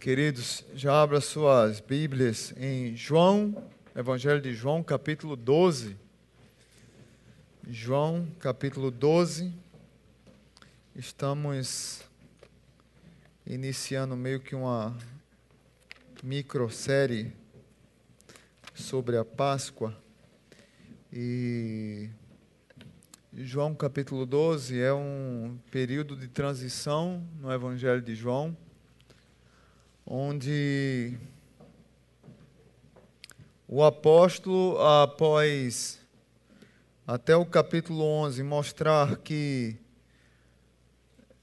Queridos, já abra suas Bíblias em João, Evangelho de João, capítulo 12. João, capítulo 12. Estamos iniciando meio que uma microsérie sobre a Páscoa. E João capítulo 12 é um período de transição no Evangelho de João onde o apóstolo, após até o capítulo 11 mostrar que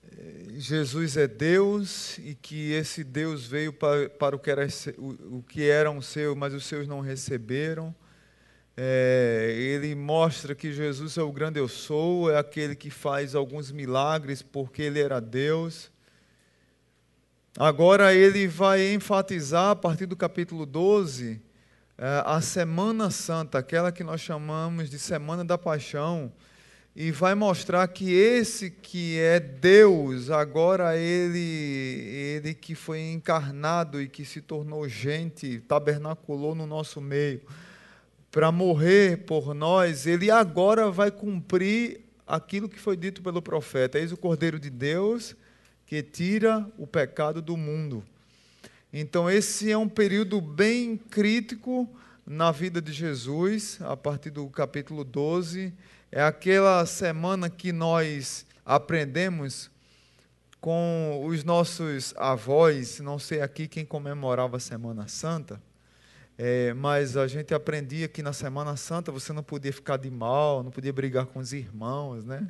eh, Jesus é Deus e que esse Deus veio para, para o, que era, o, o que eram seus, mas os seus não receberam. É, ele mostra que Jesus é o grande eu sou, é aquele que faz alguns milagres porque ele era Deus. Agora ele vai enfatizar, a partir do capítulo 12, eh, a Semana Santa, aquela que nós chamamos de Semana da Paixão, e vai mostrar que esse que é Deus, agora ele, ele que foi encarnado e que se tornou gente, tabernaculou no nosso meio, para morrer por nós, ele agora vai cumprir aquilo que foi dito pelo profeta: Eis o Cordeiro de Deus que tira o pecado do mundo. Então, esse é um período bem crítico na vida de Jesus, a partir do capítulo 12. É aquela semana que nós aprendemos com os nossos avós, não sei aqui quem comemorava a Semana Santa, é, mas a gente aprendia que na Semana Santa você não podia ficar de mal, não podia brigar com os irmãos, né?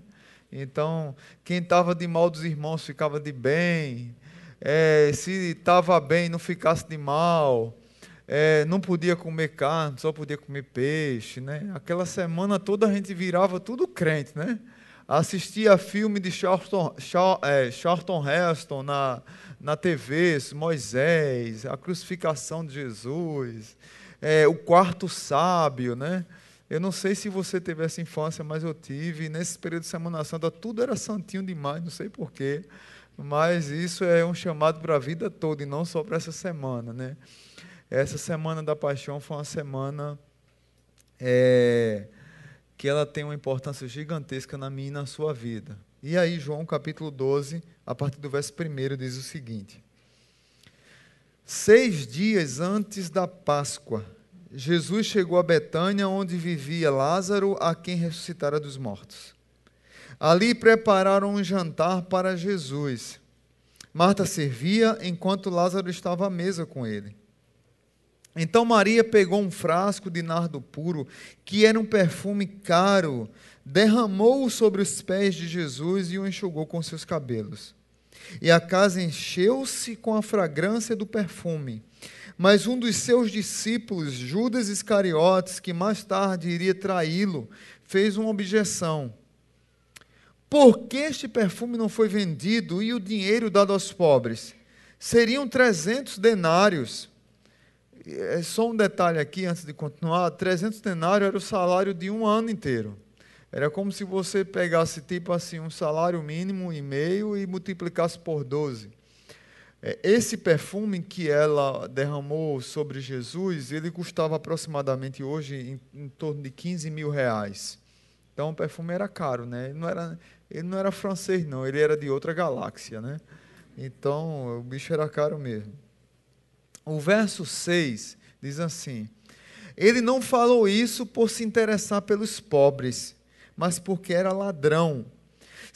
Então, quem estava de mal dos irmãos ficava de bem. É, se estava bem, não ficasse de mal. É, não podia comer carne, só podia comer peixe. Né? Aquela semana toda a gente virava tudo crente. Né? Assistia filme de Charlton, é, Charlton Heston na, na TV, Moisés, a crucificação de Jesus, é, o quarto sábio, né? Eu não sei se você teve essa infância, mas eu tive. Nesse período de Semana Santa, tudo era santinho demais, não sei porquê. Mas isso é um chamado para a vida toda e não só para essa semana. Né? Essa semana da paixão foi uma semana é, que ela tem uma importância gigantesca na minha e na sua vida. E aí, João capítulo 12, a partir do verso 1, diz o seguinte: Seis dias antes da Páscoa, Jesus chegou a Betânia, onde vivia Lázaro, a quem ressuscitara dos mortos. Ali prepararam um jantar para Jesus. Marta servia enquanto Lázaro estava à mesa com ele. Então Maria pegou um frasco de nardo puro, que era um perfume caro, derramou-o sobre os pés de Jesus e o enxugou com seus cabelos. E a casa encheu-se com a fragrância do perfume. Mas um dos seus discípulos, Judas Iscariotes, que mais tarde iria traí-lo, fez uma objeção. Por que este perfume não foi vendido e o dinheiro dado aos pobres? Seriam 300 denários. É só um detalhe aqui antes de continuar: 300 denários era o salário de um ano inteiro. Era como se você pegasse tipo assim um salário mínimo e meio e multiplicasse por 12. É, esse perfume que ela derramou sobre Jesus, ele custava aproximadamente hoje em, em, torno de 15 mil reais. Então o perfume era caro, né? Ele não era, ele não era francês, não, ele era de outra galáxia, né? Então o bicho era caro mesmo. O verso 6 diz assim: Ele não falou isso por se interessar pelos pobres, mas porque era ladrão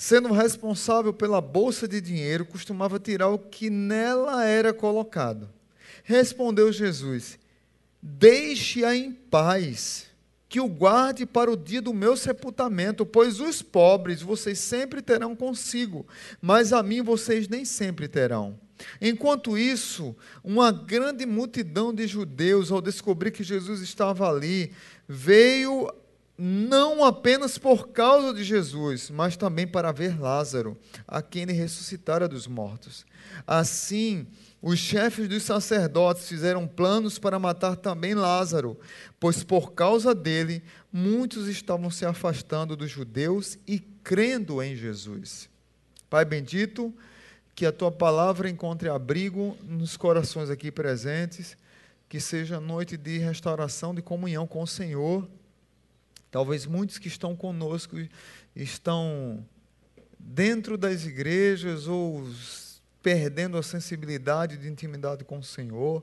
Sendo responsável pela bolsa de dinheiro, costumava tirar o que nela era colocado. Respondeu Jesus: Deixe-a em paz, que o guarde para o dia do meu sepultamento, pois os pobres vocês sempre terão consigo, mas a mim vocês nem sempre terão. Enquanto isso, uma grande multidão de judeus, ao descobrir que Jesus estava ali, veio não apenas por causa de Jesus, mas também para ver Lázaro, a quem ele ressuscitara dos mortos. Assim, os chefes dos sacerdotes fizeram planos para matar também Lázaro, pois por causa dele muitos estavam se afastando dos judeus e crendo em Jesus. Pai bendito, que a tua palavra encontre abrigo nos corações aqui presentes, que seja noite de restauração, de comunhão com o Senhor. Talvez muitos que estão conosco estão dentro das igrejas ou perdendo a sensibilidade de intimidade com o Senhor.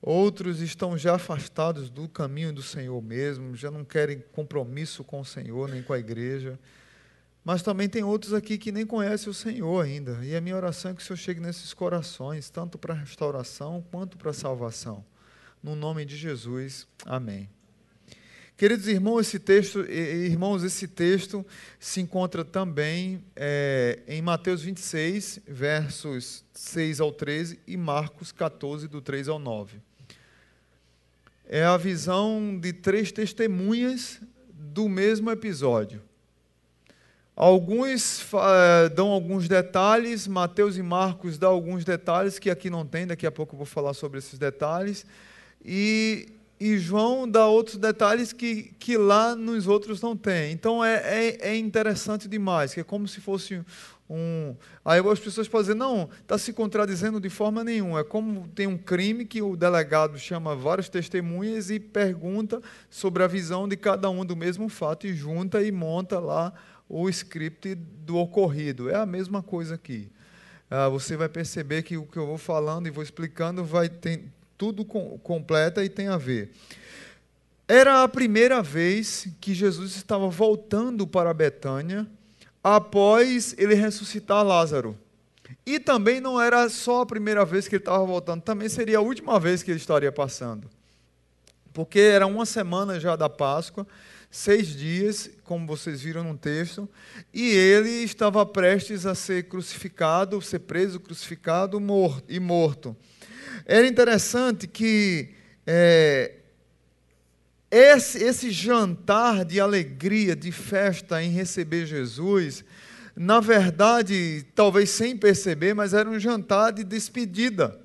Outros estão já afastados do caminho do Senhor mesmo, já não querem compromisso com o Senhor nem com a igreja. Mas também tem outros aqui que nem conhecem o Senhor ainda. E a minha oração é que o Senhor chegue nesses corações, tanto para restauração quanto para salvação. No nome de Jesus. Amém. Queridos irmãos, esse texto, irmãos, esse texto se encontra também é, em Mateus 26, versos 6 ao 13, e Marcos 14, do 3 ao 9. É a visão de três testemunhas do mesmo episódio. Alguns uh, dão alguns detalhes, Mateus e Marcos dão alguns detalhes que aqui não tem, daqui a pouco eu vou falar sobre esses detalhes. E, e João dá outros detalhes que, que lá nos outros não tem. Então é, é, é interessante demais, que é como se fosse um. Aí as pessoas podem dizer, não, está se contradizendo de forma nenhuma. É como tem um crime que o delegado chama várias testemunhas e pergunta sobre a visão de cada um do mesmo fato e junta e monta lá o script do ocorrido. É a mesma coisa aqui. Ah, você vai perceber que o que eu vou falando e vou explicando vai ter tudo com, completa e tem a ver. Era a primeira vez que Jesus estava voltando para Betânia após ele ressuscitar Lázaro. E também não era só a primeira vez que ele estava voltando, também seria a última vez que ele estaria passando. Porque era uma semana já da Páscoa seis dias, como vocês viram no texto, e ele estava prestes a ser crucificado, ser preso, crucificado morto, e morto. Era interessante que é, esse, esse jantar de alegria, de festa em receber Jesus, na verdade, talvez sem perceber, mas era um jantar de despedida.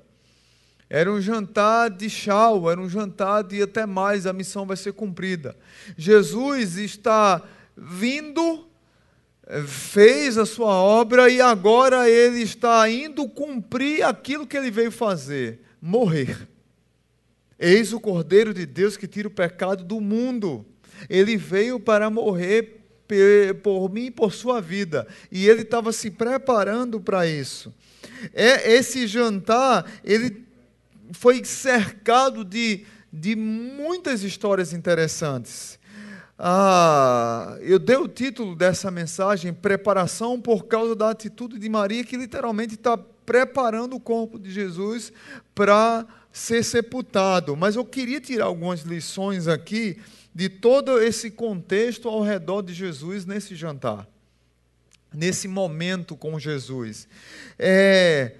Era um jantar de chau, era um jantar de até mais, a missão vai ser cumprida. Jesus está vindo, fez a sua obra e agora ele está indo cumprir aquilo que ele veio fazer: morrer. Eis o Cordeiro de Deus que tira o pecado do mundo. Ele veio para morrer por mim e por sua vida. E ele estava se preparando para isso. É, esse jantar, ele foi cercado de, de muitas histórias interessantes. Ah, eu dei o título dessa mensagem Preparação por causa da atitude de Maria, que literalmente está preparando o corpo de Jesus para ser sepultado. Mas eu queria tirar algumas lições aqui de todo esse contexto ao redor de Jesus nesse jantar, nesse momento com Jesus. É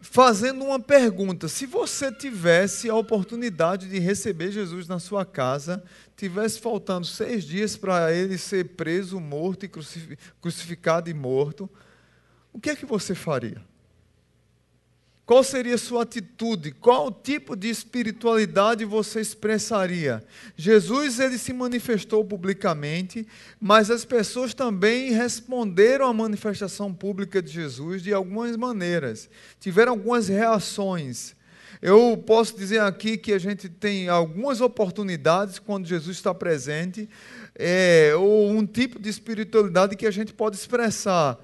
fazendo uma pergunta: se você tivesse a oportunidade de receber Jesus na sua casa, tivesse faltando seis dias para ele ser preso, morto e crucificado e morto, o que é que você faria? Qual seria a sua atitude? Qual tipo de espiritualidade você expressaria? Jesus ele se manifestou publicamente, mas as pessoas também responderam à manifestação pública de Jesus de algumas maneiras. Tiveram algumas reações. Eu posso dizer aqui que a gente tem algumas oportunidades quando Jesus está presente, é, ou um tipo de espiritualidade que a gente pode expressar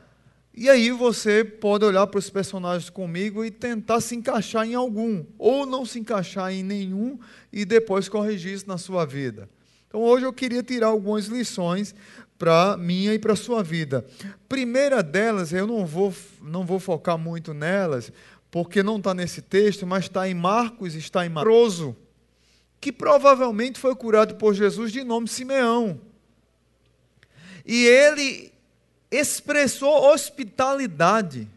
e aí você pode olhar para os personagens comigo e tentar se encaixar em algum, ou não se encaixar em nenhum e depois corrigir isso na sua vida. Então hoje eu queria tirar algumas lições para minha e para sua vida. Primeira delas, eu não vou, não vou focar muito nelas, porque não está nesse texto, mas está em Marcos, está em Matroso, que provavelmente foi curado por Jesus de nome Simeão. E ele expressou hospitalidade.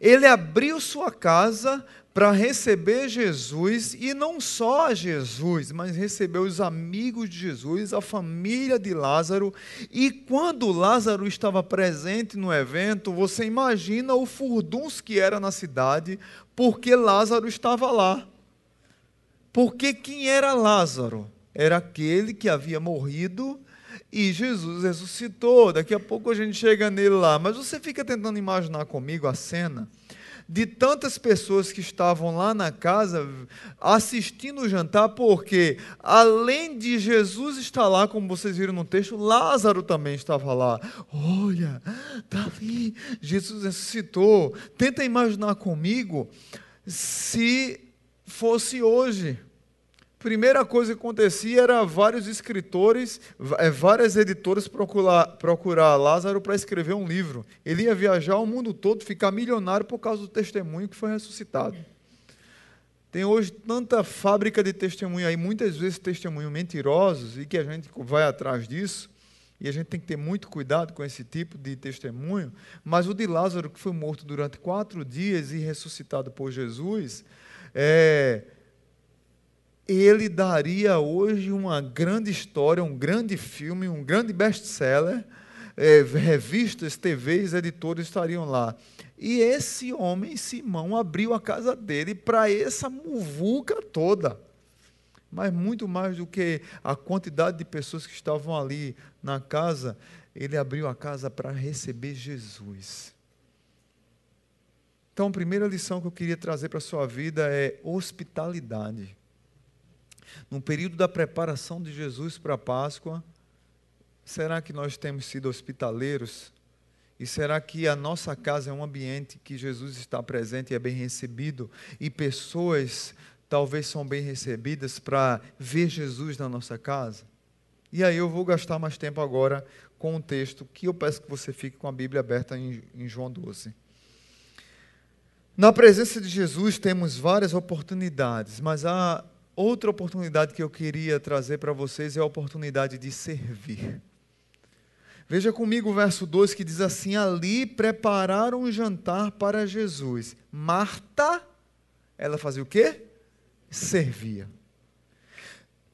Ele abriu sua casa para receber Jesus e não só Jesus, mas recebeu os amigos de Jesus, a família de Lázaro. E quando Lázaro estava presente no evento, você imagina o furduns que era na cidade, porque Lázaro estava lá. Porque quem era Lázaro? Era aquele que havia morrido E Jesus ressuscitou. Daqui a pouco a gente chega nele lá. Mas você fica tentando imaginar comigo a cena de tantas pessoas que estavam lá na casa assistindo o jantar, porque além de Jesus estar lá, como vocês viram no texto, Lázaro também estava lá. Olha, está ali, Jesus ressuscitou. Tenta imaginar comigo se fosse hoje primeira coisa que acontecia era vários escritores, é, várias editoras procurar, procurar Lázaro para escrever um livro. Ele ia viajar o mundo todo, ficar milionário por causa do testemunho que foi ressuscitado. Tem hoje tanta fábrica de testemunho aí, muitas vezes testemunhos mentirosos, e que a gente vai atrás disso, e a gente tem que ter muito cuidado com esse tipo de testemunho. Mas o de Lázaro, que foi morto durante quatro dias e ressuscitado por Jesus, é, ele daria hoje uma grande história, um grande filme, um grande best-seller. É, revistas, TVs, editores estariam lá. E esse homem, Simão, abriu a casa dele para essa muvuca toda. Mas muito mais do que a quantidade de pessoas que estavam ali na casa, ele abriu a casa para receber Jesus. Então, a primeira lição que eu queria trazer para a sua vida é hospitalidade no período da preparação de Jesus para a Páscoa, será que nós temos sido hospitaleiros? E será que a nossa casa é um ambiente que Jesus está presente e é bem recebido? E pessoas talvez são bem recebidas para ver Jesus na nossa casa? E aí eu vou gastar mais tempo agora com um texto que eu peço que você fique com a Bíblia aberta em, em João 12. Na presença de Jesus temos várias oportunidades, mas há Outra oportunidade que eu queria trazer para vocês é a oportunidade de servir. Veja comigo o verso 2 que diz assim: Ali prepararam um jantar para Jesus. Marta, ela fazia o quê? Servia.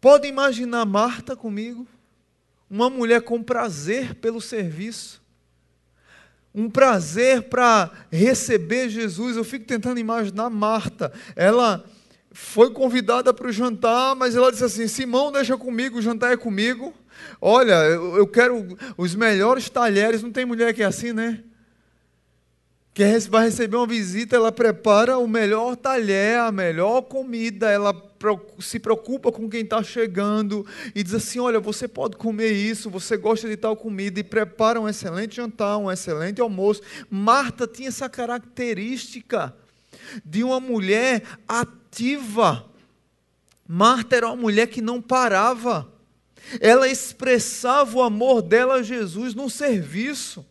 Pode imaginar Marta comigo? Uma mulher com prazer pelo serviço. Um prazer para receber Jesus. Eu fico tentando imaginar Marta. Ela foi convidada para o jantar, mas ela disse assim: Simão, deixa comigo, o jantar é comigo. Olha, eu quero os melhores talheres. Não tem mulher que é assim, né? Que vai receber uma visita, ela prepara o melhor talher, a melhor comida, ela se preocupa com quem está chegando e diz assim: Olha, você pode comer isso, você gosta de tal comida, e prepara um excelente jantar, um excelente almoço. Marta tinha essa característica de uma mulher ativa. Marta era uma mulher que não parava. Ela expressava o amor dela a Jesus no serviço.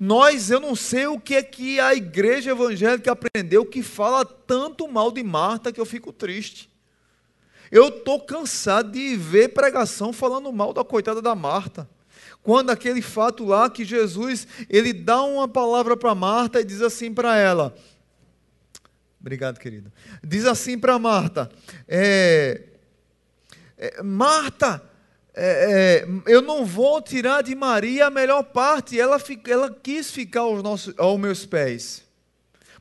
Nós, eu não sei o que é que a igreja evangélica aprendeu que fala tanto mal de Marta que eu fico triste. Eu estou cansado de ver pregação falando mal da coitada da Marta. Quando aquele fato lá que Jesus, ele dá uma palavra para Marta e diz assim para ela: Obrigado, querido. Diz assim para Marta: é, é, Marta, é, é, eu não vou tirar de Maria a melhor parte. Ela, ela quis ficar aos, nossos, aos meus pés.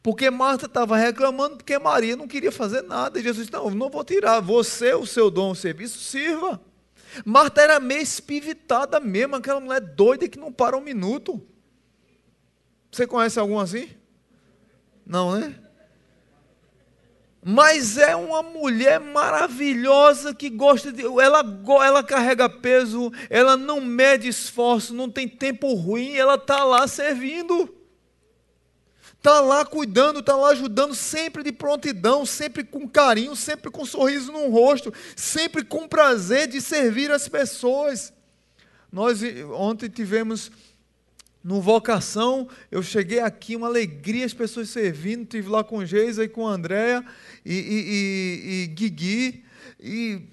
Porque Marta estava reclamando porque Maria não queria fazer nada. E Jesus disse: Não, não vou tirar. Você, o seu dom, o serviço, sirva. Marta era meio espivitada mesmo, aquela mulher doida que não para um minuto. Você conhece algum assim? Não, né? Mas é uma mulher maravilhosa que gosta de. Ela, ela carrega peso, ela não mede esforço, não tem tempo ruim, ela está lá servindo. Está lá cuidando, está lá ajudando, sempre de prontidão, sempre com carinho, sempre com um sorriso no rosto, sempre com prazer de servir as pessoas. Nós ontem tivemos no vocação, eu cheguei aqui, uma alegria, as pessoas servindo, estive lá com Geisa e com a Andréia e, e, e, e Guigui, e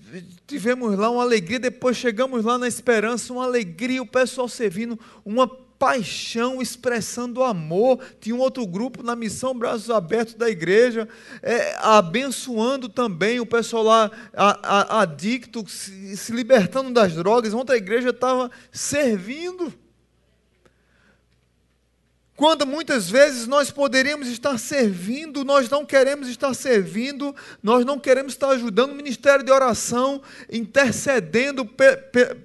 tivemos lá uma alegria, depois chegamos lá na esperança, uma alegria, o pessoal servindo, uma paixão, expressando amor. Tinha um outro grupo na missão Braços Abertos da igreja, é, abençoando também o pessoal lá a, a, adicto, se, se libertando das drogas. Ontem a igreja estava servindo Quando muitas vezes nós poderíamos estar servindo, nós não queremos estar servindo, nós não queremos estar ajudando o ministério de oração, intercedendo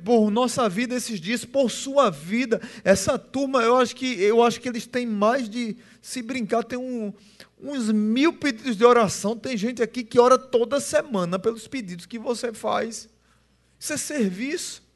por nossa vida esses dias, por sua vida. Essa turma, eu acho que eu acho que eles têm mais de se brincar, tem um, uns mil pedidos de oração. Tem gente aqui que ora toda semana pelos pedidos que você faz. Isso é serviço.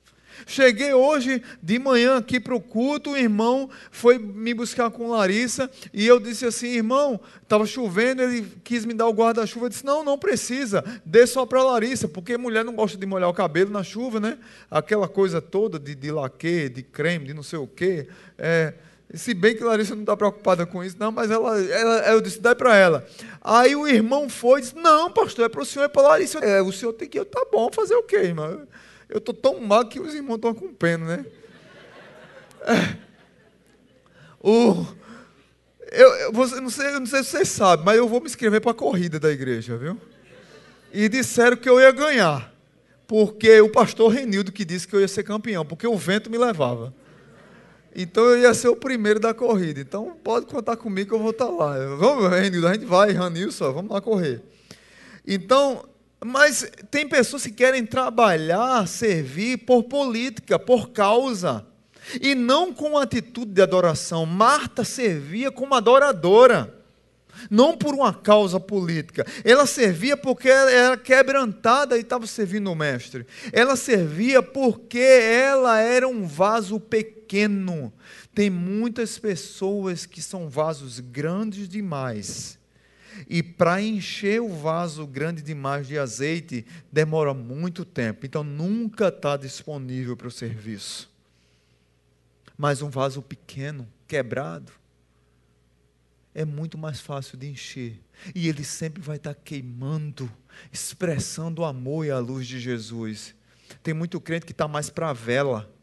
Cheguei hoje de manhã aqui para o culto, o irmão foi me buscar com Larissa e eu disse assim: irmão, estava chovendo, ele quis me dar o guarda-chuva. Eu disse: não, não precisa, dê só para Larissa, porque mulher não gosta de molhar o cabelo na chuva, né? Aquela coisa toda de, de laque, de creme, de não sei o quê. É, se bem que Larissa não está preocupada com isso, não, mas ela, ela eu disse, dá para ela. Aí o irmão foi e disse: Não, pastor, é para o senhor, é para Larissa. É, o senhor tem que ir, tá bom, fazer o quê, irmão? Eu estou tão mal que os irmãos estão com pena, né? É. O, eu, eu, você, não, sei, não sei se vocês sabem, mas eu vou me inscrever para a corrida da igreja, viu? E disseram que eu ia ganhar. Porque o pastor Renildo que disse que eu ia ser campeão, porque o vento me levava. Então eu ia ser o primeiro da corrida. Então pode contar comigo que eu vou estar lá. Vamos, Renildo, a gente vai, Ranilson, vamos lá correr. Então, mas tem pessoas que querem trabalhar, servir por política, por causa, e não com atitude de adoração. Marta servia como adoradora, não por uma causa política. Ela servia porque era quebrantada e estava servindo o Mestre. Ela servia porque ela era um vaso pequeno. Tem muitas pessoas que são vasos grandes demais e para encher o vaso grande demais de azeite, demora muito tempo. Então nunca está disponível para o serviço. Mas um vaso pequeno, quebrado, é muito mais fácil de encher. E ele sempre vai estar tá queimando, expressando o amor e a luz de Jesus. Tem muito crente que está mais para a vela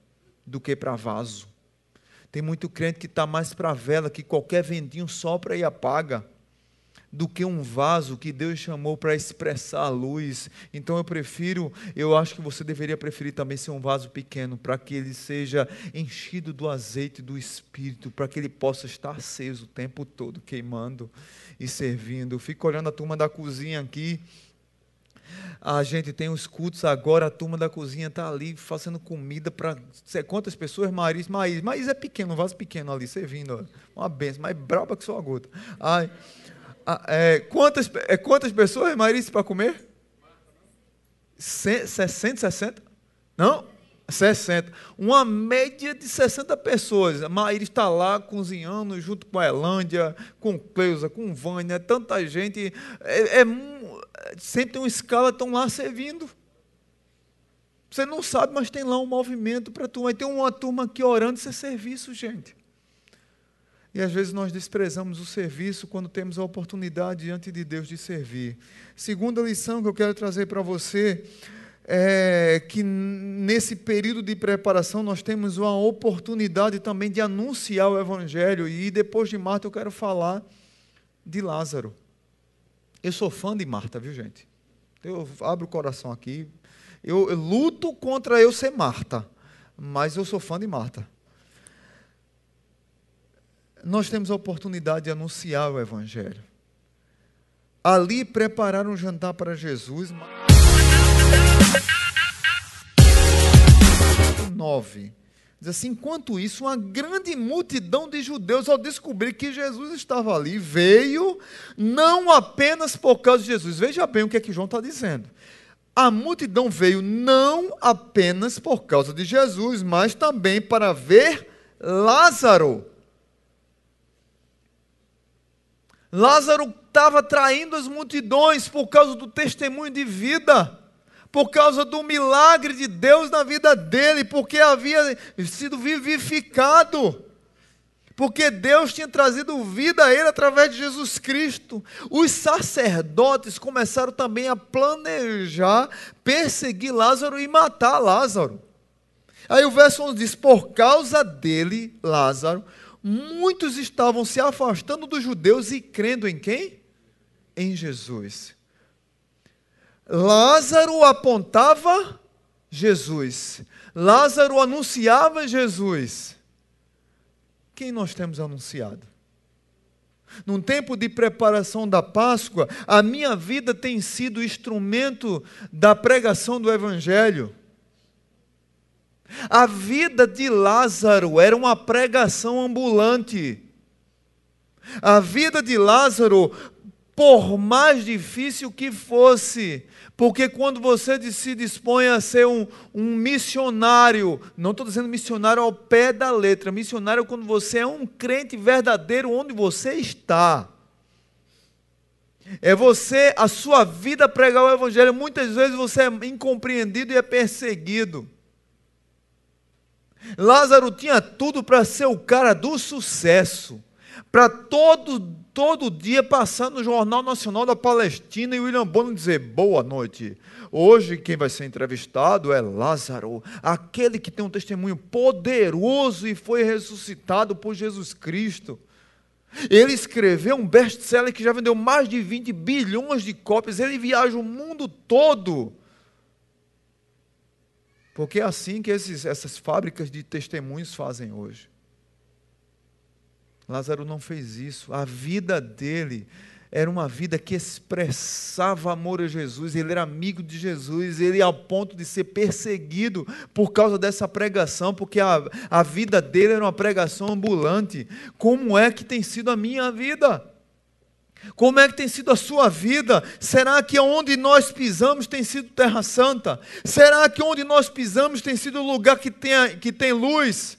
do que para vaso. Tem muito crente que está mais para a vela, que qualquer ventinho sopra e apaga do que um vaso que Deus chamou para expressar a luz. Então eu prefiro, eu acho que você deveria preferir também ser um vaso pequeno, para que ele seja enchido do azeite do Espírito, para que ele possa estar aceso o tempo todo, queimando e servindo. Eu fico olhando a turma da cozinha aqui. A gente tem os cultos agora, a turma da cozinha está ali fazendo comida para. Quantas pessoas? Maís, Maís. Maís é pequeno, um vaso pequeno ali, servindo. Uma benção, mais braba que sua gota. Ai. Ah, é, quantas, é, quantas pessoas, Marícia, para comer? 60, 60? Não? 60. Uma média de 60 pessoas. A Maíra está lá cozinhando junto com a Elândia, com Cleusa, com Vânia, tanta gente. É, é, sempre tem uma escala, estão lá servindo. Você não sabe, mas tem lá um movimento para a turma. Aí tem uma turma aqui orando, isso é serviço, gente. E às vezes nós desprezamos o serviço quando temos a oportunidade diante de Deus de servir. Segunda lição que eu quero trazer para você é que nesse período de preparação nós temos uma oportunidade também de anunciar o Evangelho. E depois de Marta eu quero falar de Lázaro. Eu sou fã de Marta, viu gente? Eu abro o coração aqui. Eu, eu luto contra eu ser Marta, mas eu sou fã de Marta nós temos a oportunidade de anunciar o Evangelho. Ali prepararam um jantar para Jesus. 9. Diz assim: enquanto isso, uma grande multidão de judeus, ao descobrir que Jesus estava ali, veio não apenas por causa de Jesus. Veja bem o que é que João está dizendo. A multidão veio não apenas por causa de Jesus, mas também para ver Lázaro Lázaro estava traindo as multidões por causa do testemunho de vida, por causa do milagre de Deus na vida dele, porque havia sido vivificado. Porque Deus tinha trazido vida a ele através de Jesus Cristo. Os sacerdotes começaram também a planejar perseguir Lázaro e matar Lázaro. Aí o verso 11 diz: Por causa dele, Lázaro, muitos estavam se afastando dos judeus e crendo em quem? Em Jesus. Lázaro apontava Jesus. Lázaro anunciava Jesus. quem nós temos anunciado? Num tempo de preparação da Páscoa, a minha vida tem sido instrumento da pregação do Evangelho. A vida de Lázaro era uma pregação ambulante. A vida de Lázaro, por mais difícil que fosse, porque quando você se dispõe a ser um, um missionário, não estou dizendo missionário ao pé da letra, missionário quando você é um crente verdadeiro onde você está. É você, a sua vida pregar o Evangelho. Muitas vezes você é incompreendido e é perseguido. Lázaro tinha tudo para ser o cara do sucesso, para todo, todo dia passar no Jornal Nacional da Palestina e William Bonner dizer: boa noite. Hoje quem vai ser entrevistado é Lázaro, aquele que tem um testemunho poderoso e foi ressuscitado por Jesus Cristo. Ele escreveu um best-seller que já vendeu mais de 20 bilhões de cópias. Ele viaja o mundo todo porque é assim que esses, essas fábricas de testemunhos fazem hoje. Lázaro não fez isso. A vida dele era uma vida que expressava amor a Jesus, ele era amigo de Jesus, ele ao ponto de ser perseguido por causa dessa pregação, porque a, a vida dele era uma pregação ambulante. Como é que tem sido a minha vida? Como é que tem sido a sua vida? Será que onde nós pisamos tem sido terra santa? Será que onde nós pisamos tem sido o lugar que tem, que tem luz?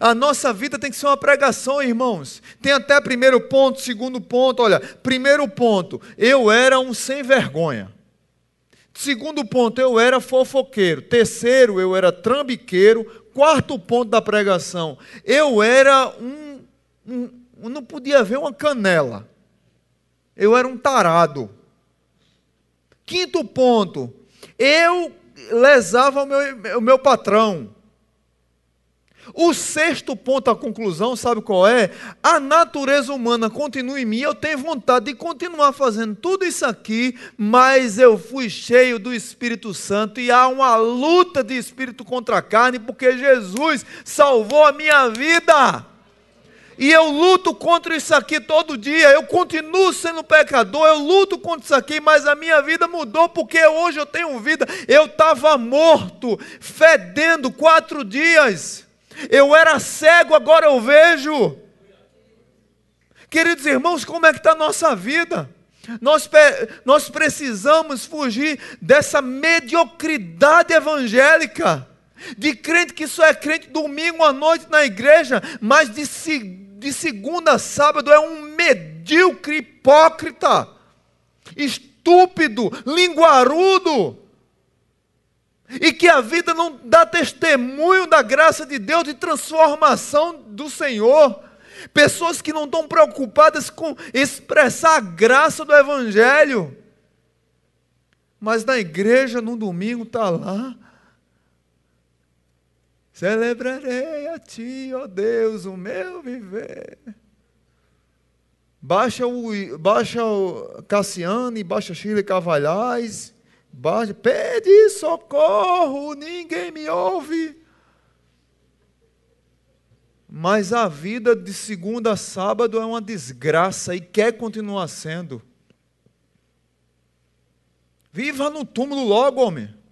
A nossa vida tem que ser uma pregação, irmãos. Tem até primeiro ponto, segundo ponto. Olha, primeiro ponto, eu era um sem vergonha. Segundo ponto, eu era fofoqueiro. Terceiro, eu era trambiqueiro. Quarto ponto da pregação, eu era um, um não podia ver uma canela. Eu era um tarado. Quinto ponto, eu lesava o meu, o meu patrão. O sexto ponto, a conclusão, sabe qual é? A natureza humana continua em mim, eu tenho vontade de continuar fazendo tudo isso aqui, mas eu fui cheio do Espírito Santo e há uma luta de espírito contra a carne, porque Jesus salvou a minha vida. E eu luto contra isso aqui todo dia. Eu continuo sendo pecador, eu luto contra isso aqui, mas a minha vida mudou porque hoje eu tenho vida. Eu estava morto, fedendo quatro dias. Eu era cego, agora eu vejo. Queridos irmãos, como é que está a nossa vida? Nós, nós precisamos fugir dessa mediocridade evangélica de crente que só é crente domingo à noite na igreja, mas de, de segunda a sábado é um medíocre hipócrita, estúpido, linguarudo, e que a vida não dá testemunho da graça de Deus, de transformação do Senhor. Pessoas que não estão preocupadas com expressar a graça do Evangelho. Mas na igreja, no domingo, está lá Celebrarei a ti, ó Deus, o meu viver. Baixa o, baixa o Cassiane, baixa Chile Cavalhais, baixa, pede socorro, ninguém me ouve. Mas a vida de segunda a sábado é uma desgraça e quer continuar sendo. Viva no túmulo logo, homem.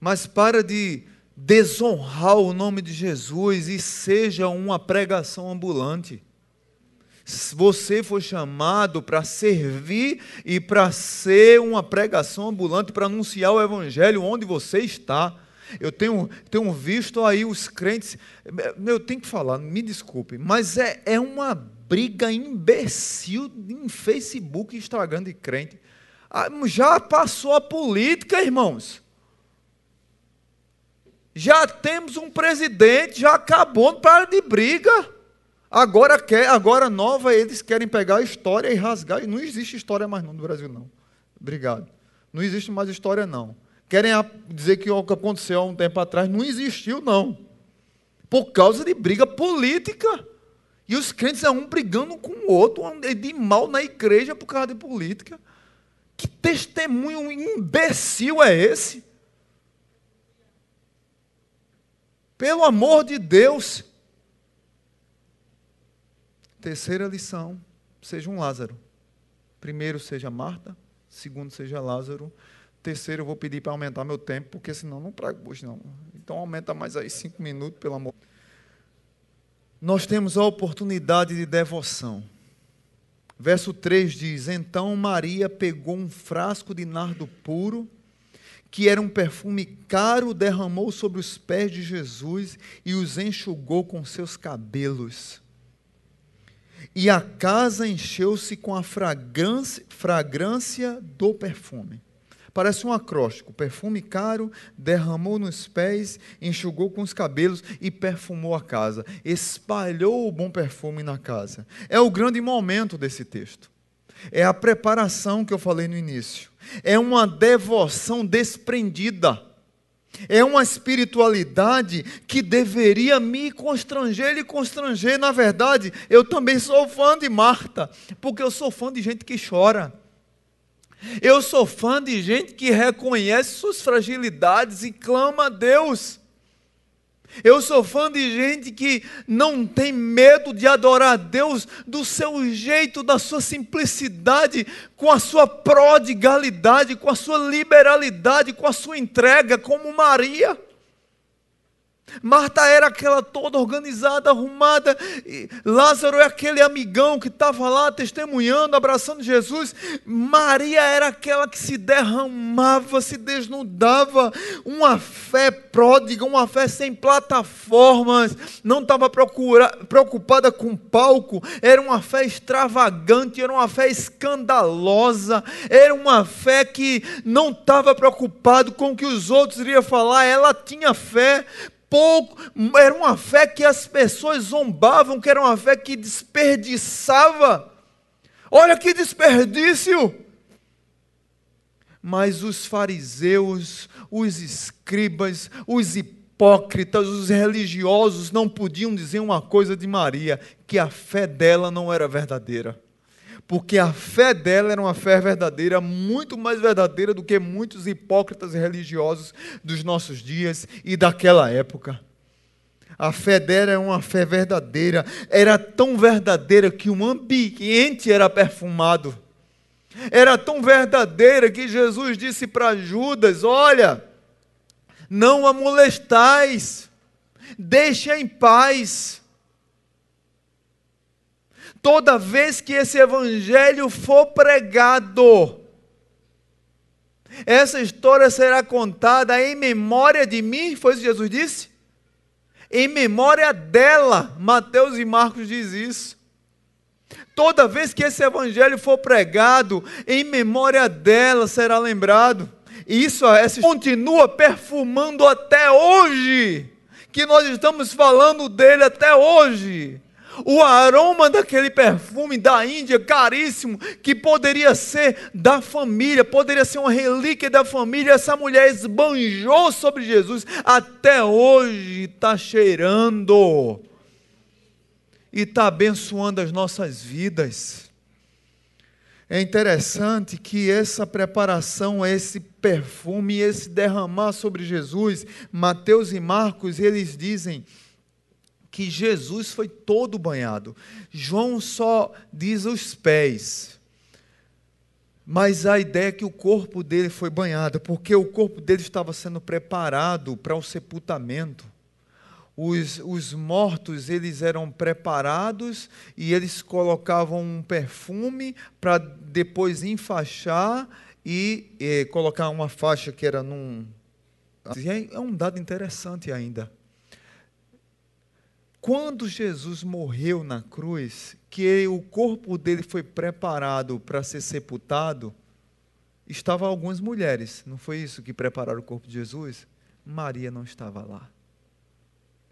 Mas para de desonrar o nome de Jesus e seja uma pregação ambulante. Você foi chamado para servir e para ser uma pregação ambulante, para anunciar o Evangelho onde você está. Eu tenho, tenho visto aí os crentes. Eu tenho que falar, me desculpe, mas é, é uma briga imbecil em Facebook e Instagram de crente. Ah, já passou a política, irmãos. Já temos um presidente, já acabou, para de briga. Agora quer, agora nova, eles querem pegar a história e rasgar. Não existe história mais não no Brasil, não. Obrigado. Não existe mais história, não. Querem dizer que o que aconteceu há um tempo atrás não existiu, não. Por causa de briga política. E os crentes é um brigando com o outro, de mal na igreja por causa de política. Que testemunho imbecil é esse? Pelo amor de Deus. Terceira lição: seja um Lázaro. Primeiro, seja Marta. Segundo, seja Lázaro. Terceiro, eu vou pedir para aumentar meu tempo, porque senão não trago hoje, não. Então aumenta mais aí cinco minutos, pelo amor. Nós temos a oportunidade de devoção. Verso 3 diz: Então Maria pegou um frasco de nardo puro, que era um perfume caro, derramou sobre os pés de Jesus e os enxugou com seus cabelos. E a casa encheu-se com a fragrância, fragrância do perfume. Parece um acróstico. Perfume caro, derramou nos pés, enxugou com os cabelos e perfumou a casa. Espalhou o bom perfume na casa. É o grande momento desse texto. É a preparação que eu falei no início. É uma devoção desprendida. É uma espiritualidade que deveria me constranger e constranger. Na verdade, eu também sou fã de Marta, porque eu sou fã de gente que chora. Eu sou fã de gente que reconhece suas fragilidades e clama a Deus. Eu sou fã de gente que não tem medo de adorar a Deus do seu jeito, da sua simplicidade, com a sua prodigalidade, com a sua liberalidade, com a sua entrega, como Maria. Marta era aquela toda organizada, arrumada. Lázaro é aquele amigão que estava lá testemunhando, abraçando Jesus. Maria era aquela que se derramava, se desnudava. Uma fé pródiga, uma fé sem plataformas. Não estava preocupada com palco. Era uma fé extravagante, era uma fé escandalosa. Era uma fé que não estava preocupado com o que os outros iriam falar. Ela tinha fé pouco, era uma fé que as pessoas zombavam, que era uma fé que desperdiçava. Olha que desperdício! Mas os fariseus, os escribas, os hipócritas, os religiosos não podiam dizer uma coisa de Maria: que a fé dela não era verdadeira porque a fé dela era uma fé verdadeira, muito mais verdadeira do que muitos hipócritas religiosos dos nossos dias e daquela época. A fé dela era uma fé verdadeira, era tão verdadeira que o ambiente era perfumado. Era tão verdadeira que Jesus disse para Judas: Olha, não a molestais, deixe em paz toda vez que esse evangelho for pregado, essa história será contada em memória de mim, foi isso que Jesus disse? Em memória dela, Mateus e Marcos diz isso. Toda vez que esse evangelho for pregado, em memória dela será lembrado. E isso essa continua perfumando até hoje, que nós estamos falando dele até hoje o aroma daquele perfume da Índia, caríssimo, que poderia ser da família, poderia ser uma relíquia da família. Essa mulher esbanjou sobre Jesus, até hoje está cheirando e está abençoando as nossas vidas. É interessante que essa preparação, esse perfume, esse derramar sobre Jesus, Mateus e Marcos, eles dizem que Jesus foi todo banhado. João só diz os pés. Mas a ideia é que o corpo dele foi banhado, porque o corpo dele estava sendo preparado para o sepultamento. Os, os mortos eles eram preparados e eles colocavam um perfume para depois enfaixar e, e colocar uma faixa que era num. É um dado interessante ainda. Quando Jesus morreu na cruz, que o corpo dele foi preparado para ser sepultado, estavam algumas mulheres, não foi isso que prepararam o corpo de Jesus? Maria não estava lá.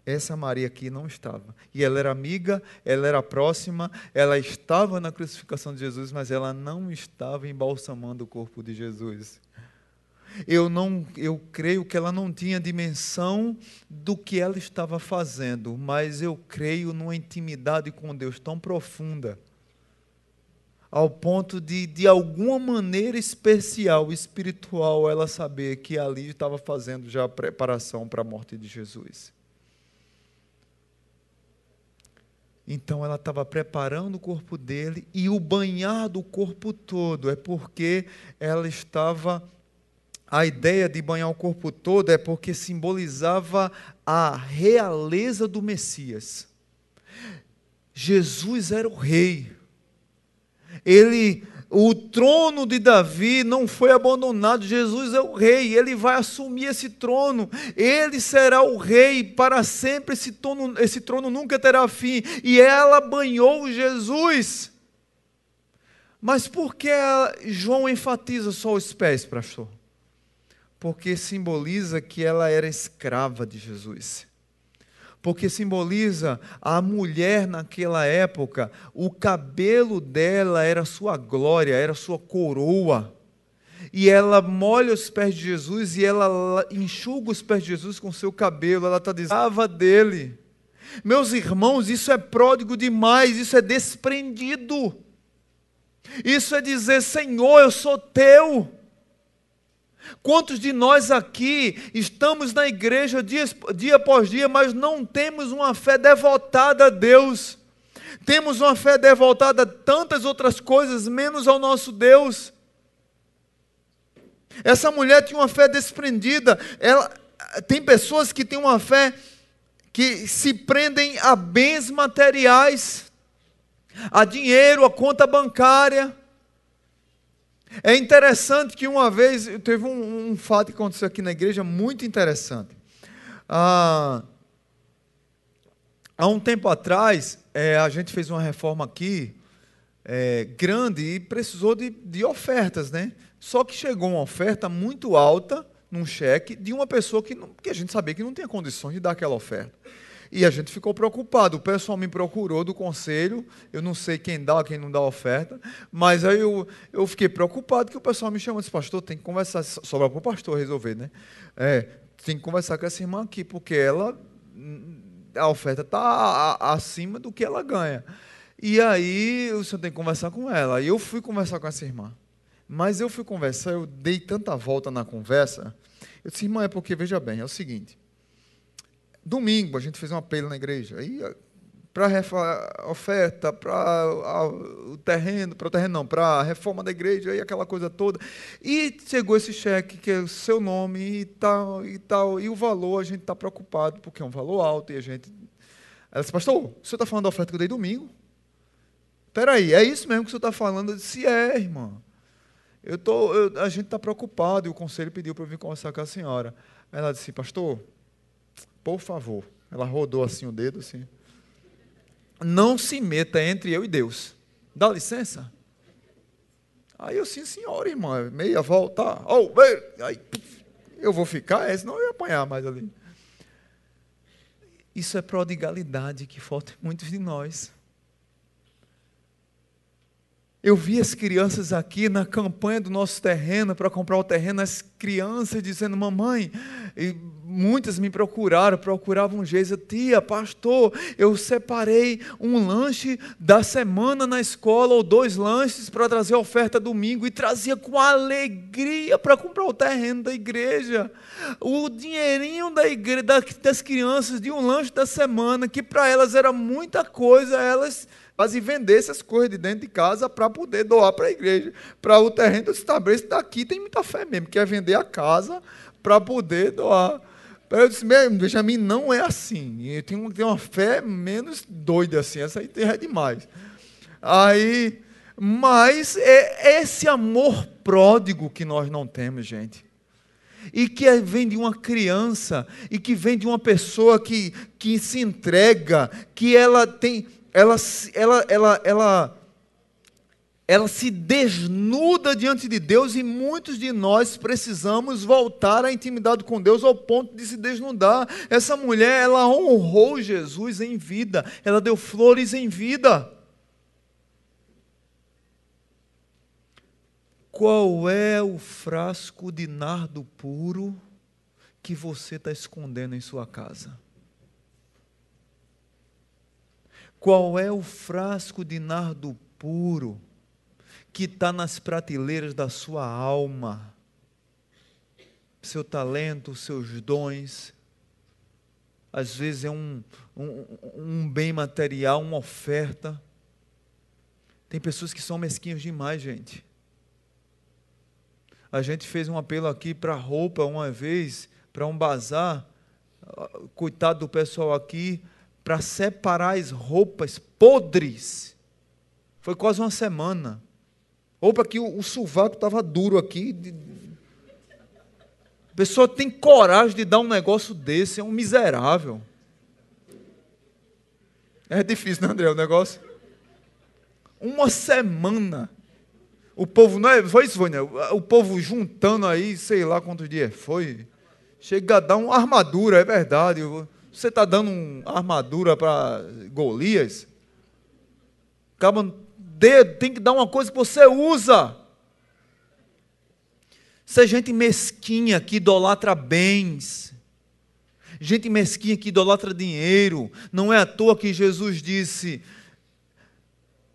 Essa Maria aqui não estava. E ela era amiga, ela era próxima, ela estava na crucificação de Jesus, mas ela não estava embalsamando o corpo de Jesus eu não eu creio que ela não tinha dimensão do que ela estava fazendo, mas eu creio numa intimidade com Deus tão profunda, ao ponto de de alguma maneira especial, espiritual, ela saber que ali estava fazendo já a preparação para a morte de Jesus. Então ela estava preparando o corpo dele e o banhar do corpo todo é porque ela estava. A ideia de banhar o corpo todo é porque simbolizava a realeza do Messias. Jesus era o rei. Ele o trono de Davi não foi abandonado. Jesus é o rei, ele vai assumir esse trono. Ele será o rei para sempre. Esse trono, esse trono nunca terá fim. E ela banhou Jesus. Mas por que João enfatiza só os pés, pastor? Porque simboliza que ela era escrava de Jesus porque simboliza a mulher naquela época, o cabelo dela era sua glória, era sua coroa. E ela molha os pés de Jesus e ela enxuga os pés de Jesus com seu cabelo, ela está dizendo, dele. Meus irmãos, isso é pródigo demais, isso é desprendido. Isso é dizer, Senhor, eu sou teu. Quantos de nós aqui estamos na igreja dia, dia após dia, mas não temos uma fé devotada a Deus? Temos uma fé devotada a tantas outras coisas, menos ao nosso Deus. Essa mulher tinha uma fé desprendida. Ela, tem pessoas que têm uma fé que se prendem a bens materiais, a dinheiro, a conta bancária. É interessante que uma vez teve um, um fato que aconteceu aqui na igreja muito interessante. Ah, há um tempo atrás, é, a gente fez uma reforma aqui é, grande e precisou de, de ofertas, né? Só que chegou uma oferta muito alta num cheque de uma pessoa que, não, que a gente sabia que não tinha condições de dar aquela oferta. E a gente ficou preocupado. O pessoal me procurou do conselho, eu não sei quem dá, quem não dá oferta, mas aí eu, eu fiquei preocupado que o pessoal me chamou e disse, pastor, tem que conversar, sobra para o pastor resolver, né? É, tem que conversar com essa irmã aqui, porque ela, a oferta está acima do que ela ganha. E aí o senhor tem que conversar com ela. E eu fui conversar com essa irmã. Mas eu fui conversar, eu dei tanta volta na conversa. Eu disse, irmã, é porque, veja bem, é o seguinte. Domingo a gente fez um apelo na igreja. Aí para oferta, para o terreno, para o terreno não, para a reforma da igreja e aquela coisa toda. E chegou esse cheque que é o seu nome e tal, e tal, e o valor a gente está preocupado, porque é um valor alto, e a gente. Ela disse, pastor, o senhor está falando da oferta que eu dei domingo? Espera aí, é isso mesmo que o senhor está falando? Eu disse, é, irmã. Eu tô, eu, a gente está preocupado, e o conselho pediu para eu vir conversar com a senhora. Ela disse, pastor, por favor. Ela rodou assim o dedo, assim. Não se meta entre eu e Deus. Dá licença? Aí eu, sim, senhora, irmã, meia volta. Oh, aí, eu vou ficar, é, senão eu ia apanhar mais ali. Isso é prodigalidade que falta em muitos de nós. Eu vi as crianças aqui na campanha do nosso terreno para comprar o terreno, as crianças dizendo, mamãe, muitas me procuraram, procuravam Geisa, tia, pastor, eu separei um lanche da semana na escola, ou dois lanches para trazer oferta domingo, e trazia com alegria para comprar o terreno da igreja. O dinheirinho da igreja, das crianças de um lanche da semana, que para elas era muita coisa, elas e vender essas coisas de dentro de casa para poder doar para a igreja. Para o terreno do estabelecido daqui tem muita fé mesmo, quer vender a casa para poder doar. Eu disse, Benjamin, não é assim. Eu tenho, uma fé menos doida assim, essa aí é demais. Aí, mas é esse amor pródigo que nós não temos, gente. E que vem de uma criança, e que vem de uma pessoa que, que se entrega, que ela tem ela, ela, ela, ela, ela se desnuda diante de Deus e muitos de nós precisamos voltar à intimidade com Deus ao ponto de se desnudar. Essa mulher, ela honrou Jesus em vida, ela deu flores em vida. Qual é o frasco de nardo puro que você está escondendo em sua casa? Qual é o frasco de nardo puro que está nas prateleiras da sua alma? Seu talento, seus dons. às vezes é um, um, um bem material, uma oferta. Tem pessoas que são mesquinhas demais, gente. A gente fez um apelo aqui para roupa uma vez, para um bazar. Coitado do pessoal aqui, para separar as roupas podres. Foi quase uma semana. Roupa que o, o sovaco estava duro aqui. A pessoa tem coragem de dar um negócio desse, é um miserável. É difícil, né, André, o negócio? Uma semana. O povo, não é, foi isso? O povo juntando aí, sei lá quantos dias foi. Chega a dar uma armadura, é verdade. Você está dando uma armadura para Golias? Acaba dedo, tem que dar uma coisa que você usa. Isso é gente mesquinha que idolatra bens, gente mesquinha que idolatra dinheiro. Não é à toa que Jesus disse: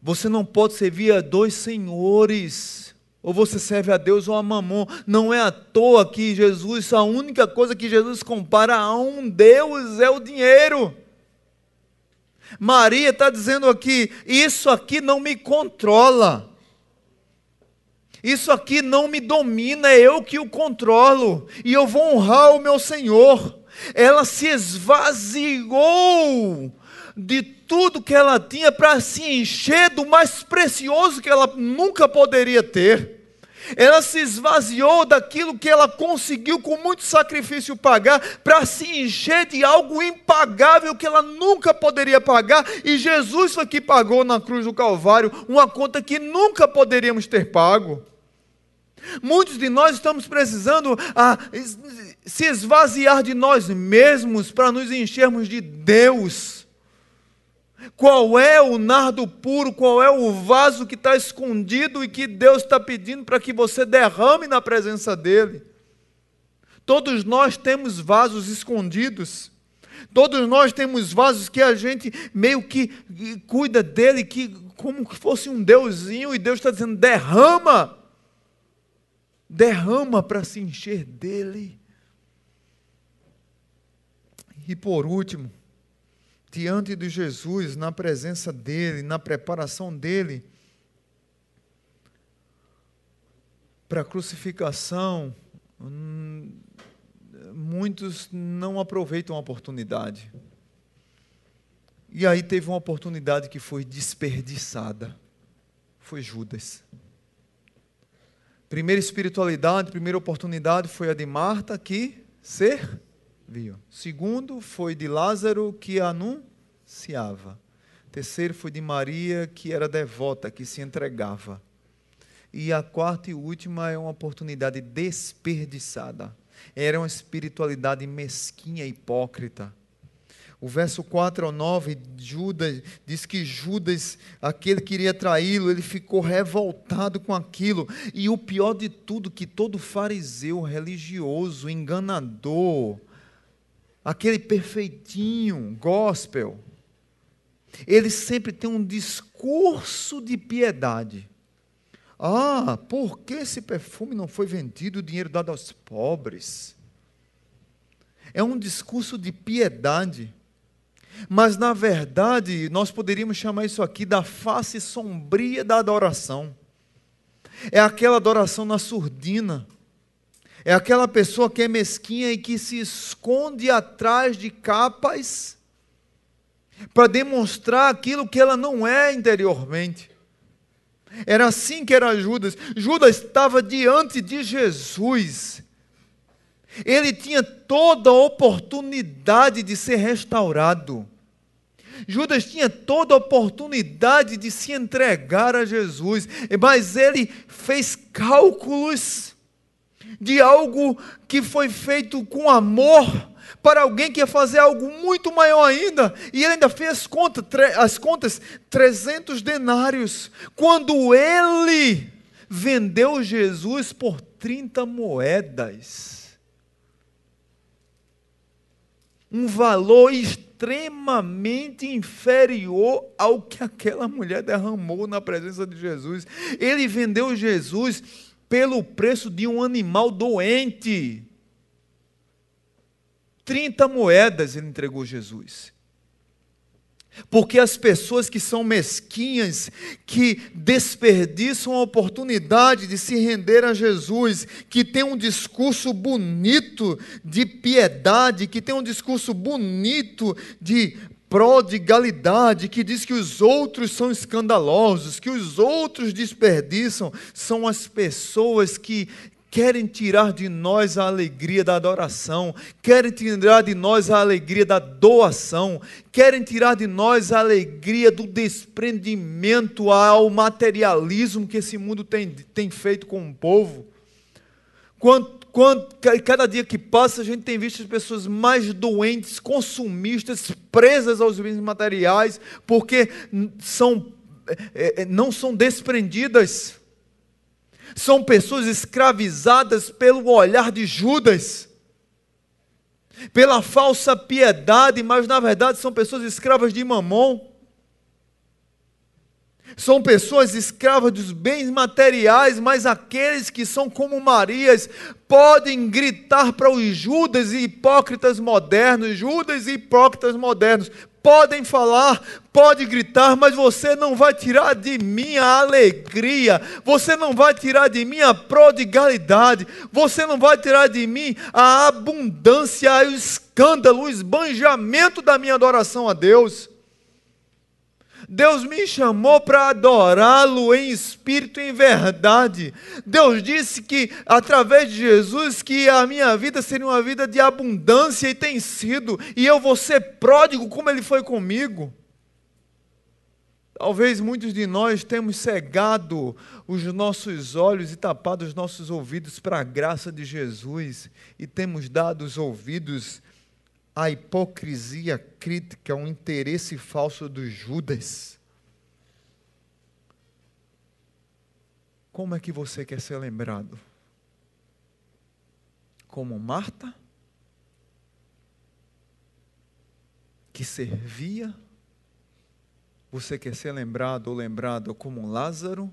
você não pode servir a dois senhores. Ou você serve a Deus ou a mamon. Não é à toa que Jesus, a única coisa que Jesus compara a um Deus é o dinheiro. Maria está dizendo aqui: isso aqui não me controla. Isso aqui não me domina, é eu que o controlo. E eu vou honrar o meu Senhor. Ela se esvaziou de tudo que ela tinha para se encher do mais precioso que ela nunca poderia ter. Ela se esvaziou daquilo que ela conseguiu com muito sacrifício pagar, para se encher de algo impagável que ela nunca poderia pagar, e Jesus foi que pagou na cruz do Calvário uma conta que nunca poderíamos ter pago. Muitos de nós estamos precisando ah, se esvaziar de nós mesmos para nos enchermos de Deus. Qual é o nardo puro, qual é o vaso que está escondido e que Deus está pedindo para que você derrame na presença dEle? Todos nós temos vasos escondidos. Todos nós temos vasos que a gente meio que cuida dele, que como que fosse um deusinho, e Deus está dizendo: derrama, derrama para se encher dele. E por último, diante de Jesus, na presença dele, na preparação dele para a crucificação, hum, muitos não aproveitam a oportunidade. E aí teve uma oportunidade que foi desperdiçada. Foi Judas. Primeira espiritualidade, primeira oportunidade foi a de Marta que ser viu. Segundo foi de Lázaro que anunciava. Terceiro foi de Maria que era devota, que se entregava. E a quarta e última é uma oportunidade desperdiçada. Era uma espiritualidade mesquinha hipócrita. O verso 4 ao 9, Judas diz que Judas, aquele que queria traí-lo, ele ficou revoltado com aquilo. E o pior de tudo, que todo fariseu religioso, enganador, aquele perfeitinho, gospel, ele sempre tem um discurso de piedade. Ah, por que esse perfume não foi vendido, o dinheiro dado aos pobres? É um discurso de piedade. Mas, na verdade, nós poderíamos chamar isso aqui da face sombria da adoração. É aquela adoração na surdina é aquela pessoa que é mesquinha e que se esconde atrás de capas para demonstrar aquilo que ela não é interiormente. Era assim que era Judas. Judas estava diante de Jesus. Ele tinha toda a oportunidade de ser restaurado. Judas tinha toda a oportunidade de se entregar a Jesus, mas ele fez cálculos de algo que foi feito com amor para alguém que ia fazer algo muito maior ainda, e ele ainda fez conta, as contas, 300 denários, quando ele vendeu Jesus por 30 moedas. Um valor extremamente inferior ao que aquela mulher derramou na presença de Jesus. Ele vendeu Jesus pelo preço de um animal doente. 30 moedas ele entregou Jesus. Porque as pessoas que são mesquinhas, que desperdiçam a oportunidade de se render a Jesus, que tem um discurso bonito de piedade, que tem um discurso bonito de prodigalidade, que diz que os outros são escandalosos, que os outros desperdiçam, são as pessoas que querem tirar de nós a alegria da adoração, querem tirar de nós a alegria da doação, querem tirar de nós a alegria do desprendimento ao materialismo que esse mundo tem, tem feito com o povo. Quanto, quanto, cada dia que passa, a gente tem visto as pessoas mais doentes, consumistas, presas aos bens materiais, porque são, é, é, não são desprendidas são pessoas escravizadas pelo olhar de Judas, pela falsa piedade, mas na verdade são pessoas escravas de mamon. São pessoas escravas dos bens materiais, mas aqueles que são como Marias podem gritar para os Judas e hipócritas modernos, Judas e hipócritas modernos, podem falar, pode gritar, mas você não vai tirar de mim a alegria, você não vai tirar de mim a prodigalidade, você não vai tirar de mim a abundância, o escândalo, o esbanjamento da minha adoração a Deus. Deus me chamou para adorá-lo em espírito e em verdade. Deus disse que através de Jesus que a minha vida seria uma vida de abundância e tem sido, e eu vou ser pródigo como ele foi comigo. Talvez muitos de nós temos cegado os nossos olhos e tapado os nossos ouvidos para a graça de Jesus e temos dado os ouvidos a hipocrisia crítica, um interesse falso dos Judas. Como é que você quer ser lembrado? Como Marta? Que servia? Você quer ser lembrado ou lembrado como Lázaro?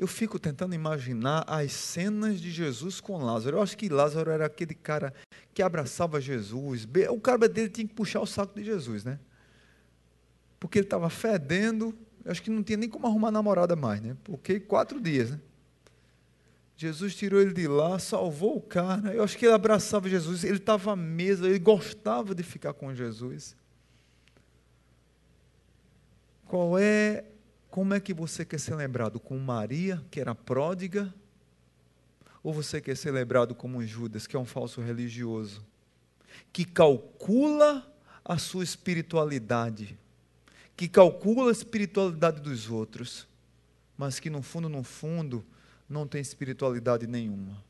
Eu fico tentando imaginar as cenas de Jesus com Lázaro. Eu acho que Lázaro era aquele cara que abraçava Jesus. O cara dele tinha que puxar o saco de Jesus, né? Porque ele estava fedendo. Eu acho que não tinha nem como arrumar namorada mais, né? Porque quatro dias, né? Jesus tirou ele de lá, salvou o cara. Eu acho que ele abraçava Jesus. Ele estava à mesa, ele gostava de ficar com Jesus. Qual é como é que você quer ser lembrado? Com Maria, que era pródiga? Ou você quer ser lembrado como Judas, que é um falso religioso? Que calcula a sua espiritualidade, que calcula a espiritualidade dos outros, mas que no fundo, no fundo, não tem espiritualidade nenhuma.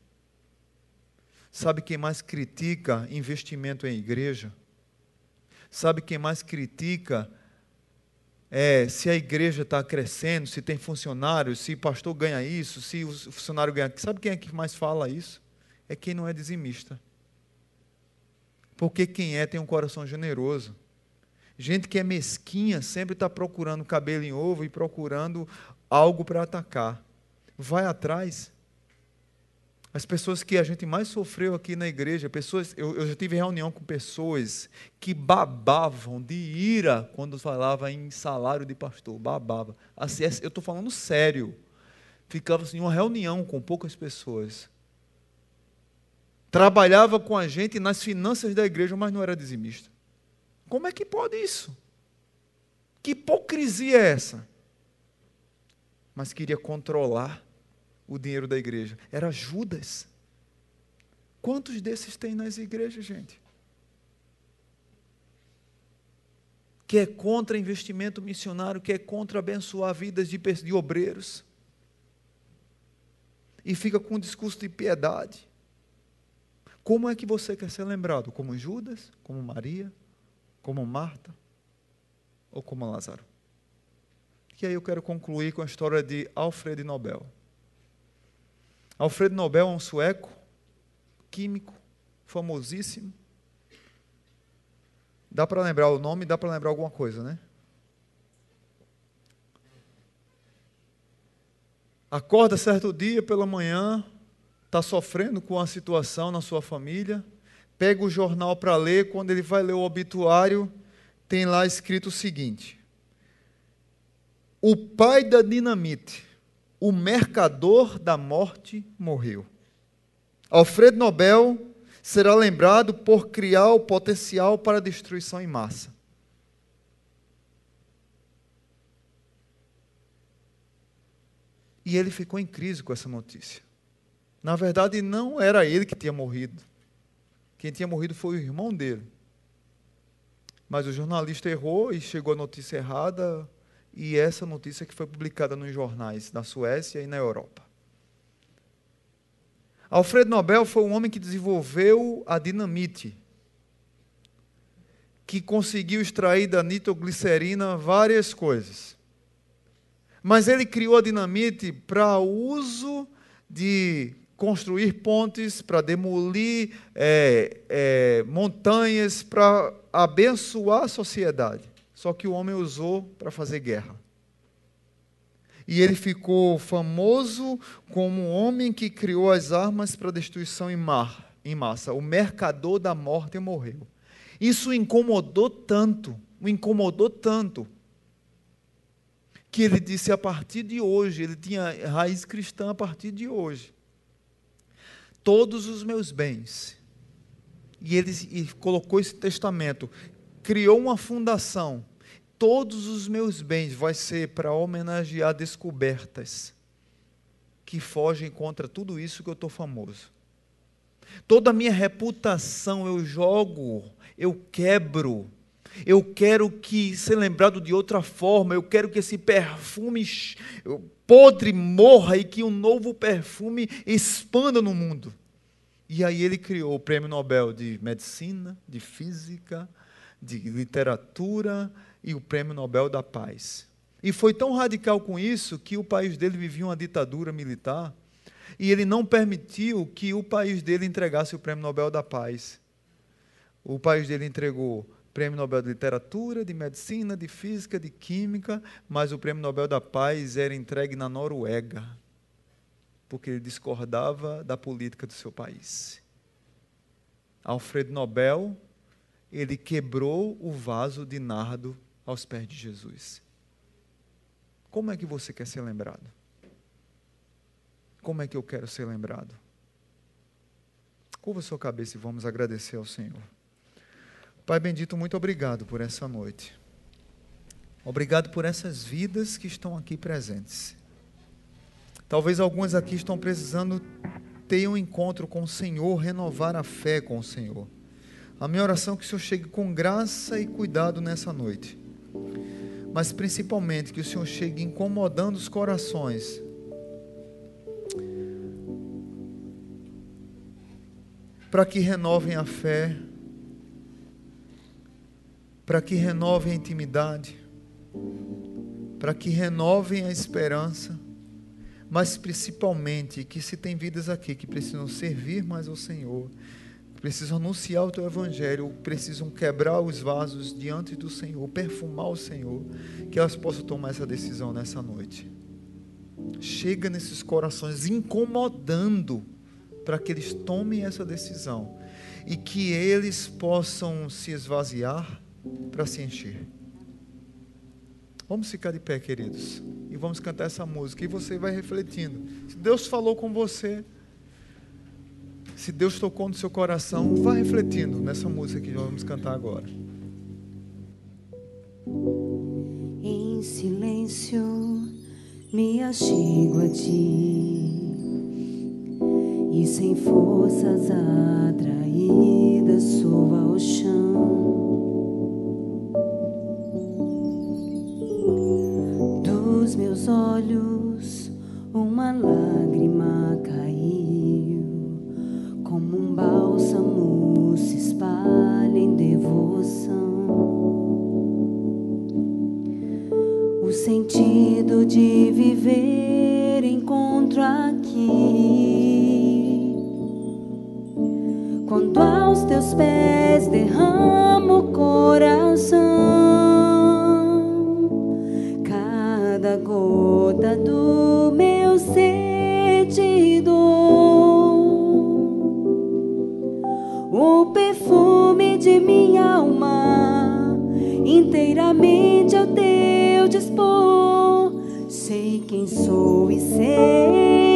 Sabe quem mais critica investimento em igreja? Sabe quem mais critica é, se a igreja está crescendo, se tem funcionários, se o pastor ganha isso, se o funcionário ganha. Sabe quem é que mais fala isso? É quem não é dizimista. Porque quem é tem um coração generoso. Gente que é mesquinha sempre está procurando cabelo em ovo e procurando algo para atacar. Vai atrás. As pessoas que a gente mais sofreu aqui na igreja, pessoas, eu, eu já tive reunião com pessoas que babavam de ira quando falava em salário de pastor, babava. Assim, eu estou falando sério. Ficava assim, uma reunião com poucas pessoas. Trabalhava com a gente nas finanças da igreja, mas não era dizimista. Como é que pode isso? Que hipocrisia é essa? Mas queria controlar o dinheiro da igreja. Era Judas. Quantos desses tem nas igrejas, gente? Que é contra investimento missionário, que é contra abençoar vidas de, de obreiros. E fica com um discurso de piedade. Como é que você quer ser lembrado? Como Judas? Como Maria? Como Marta? Ou como Lázaro? E aí eu quero concluir com a história de Alfred Nobel. Alfredo Nobel é um sueco, químico, famosíssimo. Dá para lembrar o nome, dá para lembrar alguma coisa, né? Acorda certo dia pela manhã, está sofrendo com a situação na sua família, pega o jornal para ler, quando ele vai ler o obituário, tem lá escrito o seguinte: O pai da dinamite, o mercador da morte, morreu. Alfredo Nobel será lembrado por criar o potencial para destruição em massa. E ele ficou em crise com essa notícia. Na verdade, não era ele que tinha morrido. Quem tinha morrido foi o irmão dele. Mas o jornalista errou e chegou a notícia errada, e essa notícia que foi publicada nos jornais da Suécia e na Europa. Alfredo Nobel foi um homem que desenvolveu a dinamite, que conseguiu extrair da nitroglicerina várias coisas. Mas ele criou a dinamite para uso de construir pontes, para demolir é, é, montanhas, para abençoar a sociedade. Só que o homem usou para fazer guerra. E ele ficou famoso como um homem que criou as armas para destruição em, mar, em massa. O mercador da morte morreu. Isso o incomodou tanto, o incomodou tanto, que ele disse a partir de hoje, ele tinha raiz cristã a partir de hoje todos os meus bens. E ele e colocou esse testamento, criou uma fundação. Todos os meus bens vai ser para homenagear descobertas que fogem contra tudo isso que eu estou famoso. Toda a minha reputação eu jogo, eu quebro. Eu quero que ser lembrado de outra forma, eu quero que esse perfume podre morra e que um novo perfume expanda no mundo. E aí ele criou o Prêmio Nobel de Medicina, de Física, de Literatura e o Prêmio Nobel da Paz. E foi tão radical com isso que o país dele vivia uma ditadura militar e ele não permitiu que o país dele entregasse o Prêmio Nobel da Paz. O país dele entregou Prêmio Nobel de Literatura, de Medicina, de Física, de Química, mas o Prêmio Nobel da Paz era entregue na Noruega, porque ele discordava da política do seu país. Alfredo Nobel, ele quebrou o vaso de nardo aos pés de Jesus. Como é que você quer ser lembrado? Como é que eu quero ser lembrado? Curva sua cabeça e vamos agradecer ao Senhor. Pai bendito, muito obrigado por essa noite. Obrigado por essas vidas que estão aqui presentes. Talvez algumas aqui estão precisando ter um encontro com o Senhor, renovar a fé com o Senhor. A minha oração é que o Senhor chegue com graça e cuidado nessa noite. Mas principalmente que o Senhor chegue incomodando os corações. Para que renovem a fé, para que renovem a intimidade, para que renovem a esperança, mas principalmente que se tem vidas aqui que precisam servir mais ao Senhor, precisam anunciar o teu evangelho, precisam quebrar os vasos diante do Senhor, perfumar o Senhor, que elas possam tomar essa decisão nessa noite. Chega nesses corações incomodando para que eles tomem essa decisão e que eles possam se esvaziar para se encher. Vamos ficar de pé, queridos, e vamos cantar essa música. E você vai refletindo. Se Deus falou com você, se Deus tocou no seu coração, vá refletindo nessa música que vamos cantar agora. Em silêncio me achego a ti e sem forças atraídas sou ao chão. dos meus olhos uma lágrima caiu, como um bálsamo se espalha em devoção. O sentido de viver encontro aqui. Quando aos teus pés derramo o coração gota do sou e sei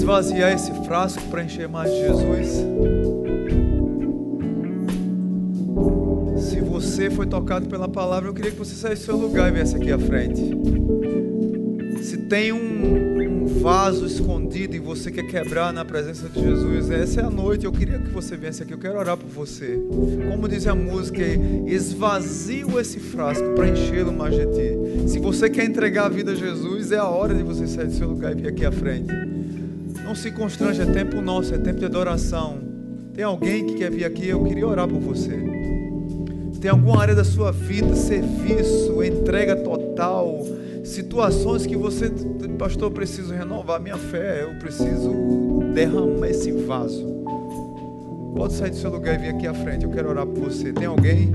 esvaziar esse frasco para encher mais de Jesus? Se você foi tocado pela palavra, eu queria que você saísse do seu lugar e viesse aqui à frente. Se tem um, um vaso escondido e você quer quebrar na presença de Jesus, essa é a noite. Eu queria que você viesse aqui. Eu quero orar por você. Como diz a música, esvazio esse frasco para enchê-lo mais de ti. Se você quer entregar a vida a Jesus, é a hora de você sair do seu lugar e vir aqui à frente. Não se constrange, é tempo nosso, é tempo de adoração. Tem alguém que quer vir aqui? Eu queria orar por você. Tem alguma área da sua vida, serviço, entrega total, situações que você, pastor, eu preciso renovar minha fé, eu preciso derramar esse vaso. Pode sair do seu lugar e vir aqui à frente, eu quero orar por você. Tem alguém?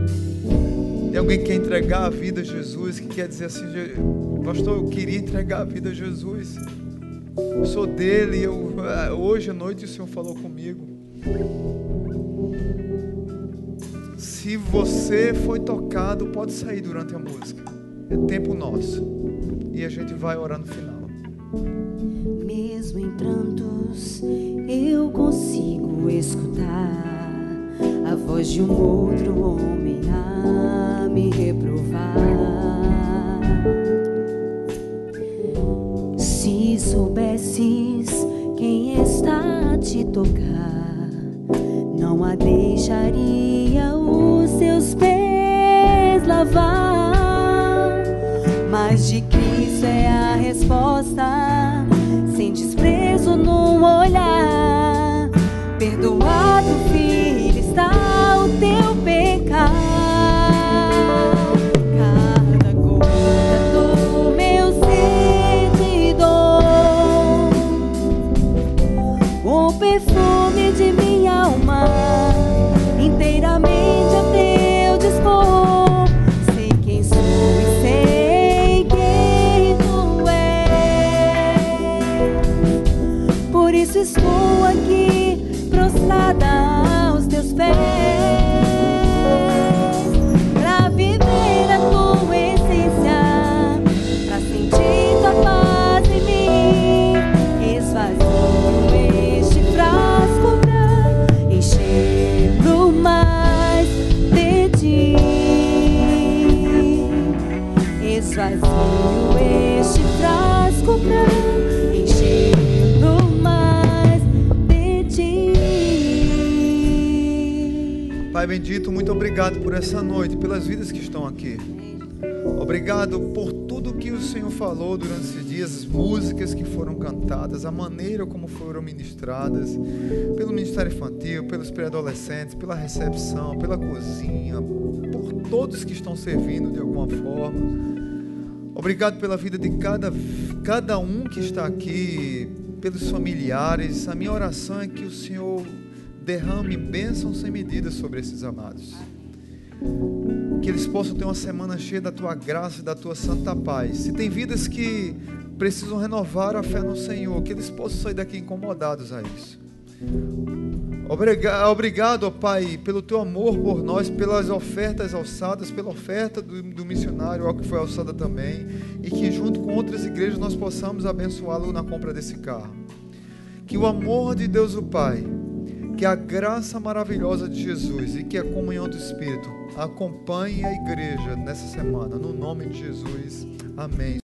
Tem alguém que quer entregar a vida a Jesus, que quer dizer assim, "Je- pastor, eu queria entregar a vida a Jesus. Sou dele, eu, ah, hoje à noite o Senhor falou comigo. Se você foi tocado, pode sair durante a música. É tempo nosso. E a gente vai orar no final. Mesmo em prantos, eu consigo escutar a voz de um outro homem a me reprovar. Se soubesses quem está a te tocar, não a deixaria os seus pés lavar. Mas de Cristo é a resposta, sem desprezo no olhar. Perdoado, filho, está o teu Pai bendito, muito obrigado por essa noite, pelas vidas que estão aqui. Obrigado por tudo que o Senhor falou durante esses dias, as músicas que foram cantadas, a maneira como foram ministradas, pelo Ministério Infantil, pelos pré-adolescentes, pela recepção, pela cozinha, por todos que estão servindo de alguma forma. Obrigado pela vida de cada, cada um que está aqui, pelos familiares. A minha oração é que o Senhor derrame bênçãos sem medida sobre esses amados. Que eles possam ter uma semana cheia da tua graça e da tua santa paz. Se tem vidas que precisam renovar a fé no Senhor, que eles possam sair daqui incomodados a isso. Obriga- Obrigado, ó Pai, pelo teu amor por nós, pelas ofertas alçadas, pela oferta do, do missionário, ó, que foi alçada também, e que junto com outras igrejas nós possamos abençoá-lo na compra desse carro. Que o amor de Deus o Pai, que a graça maravilhosa de Jesus e que a comunhão do Espírito acompanhe a igreja nessa semana, no nome de Jesus. Amém.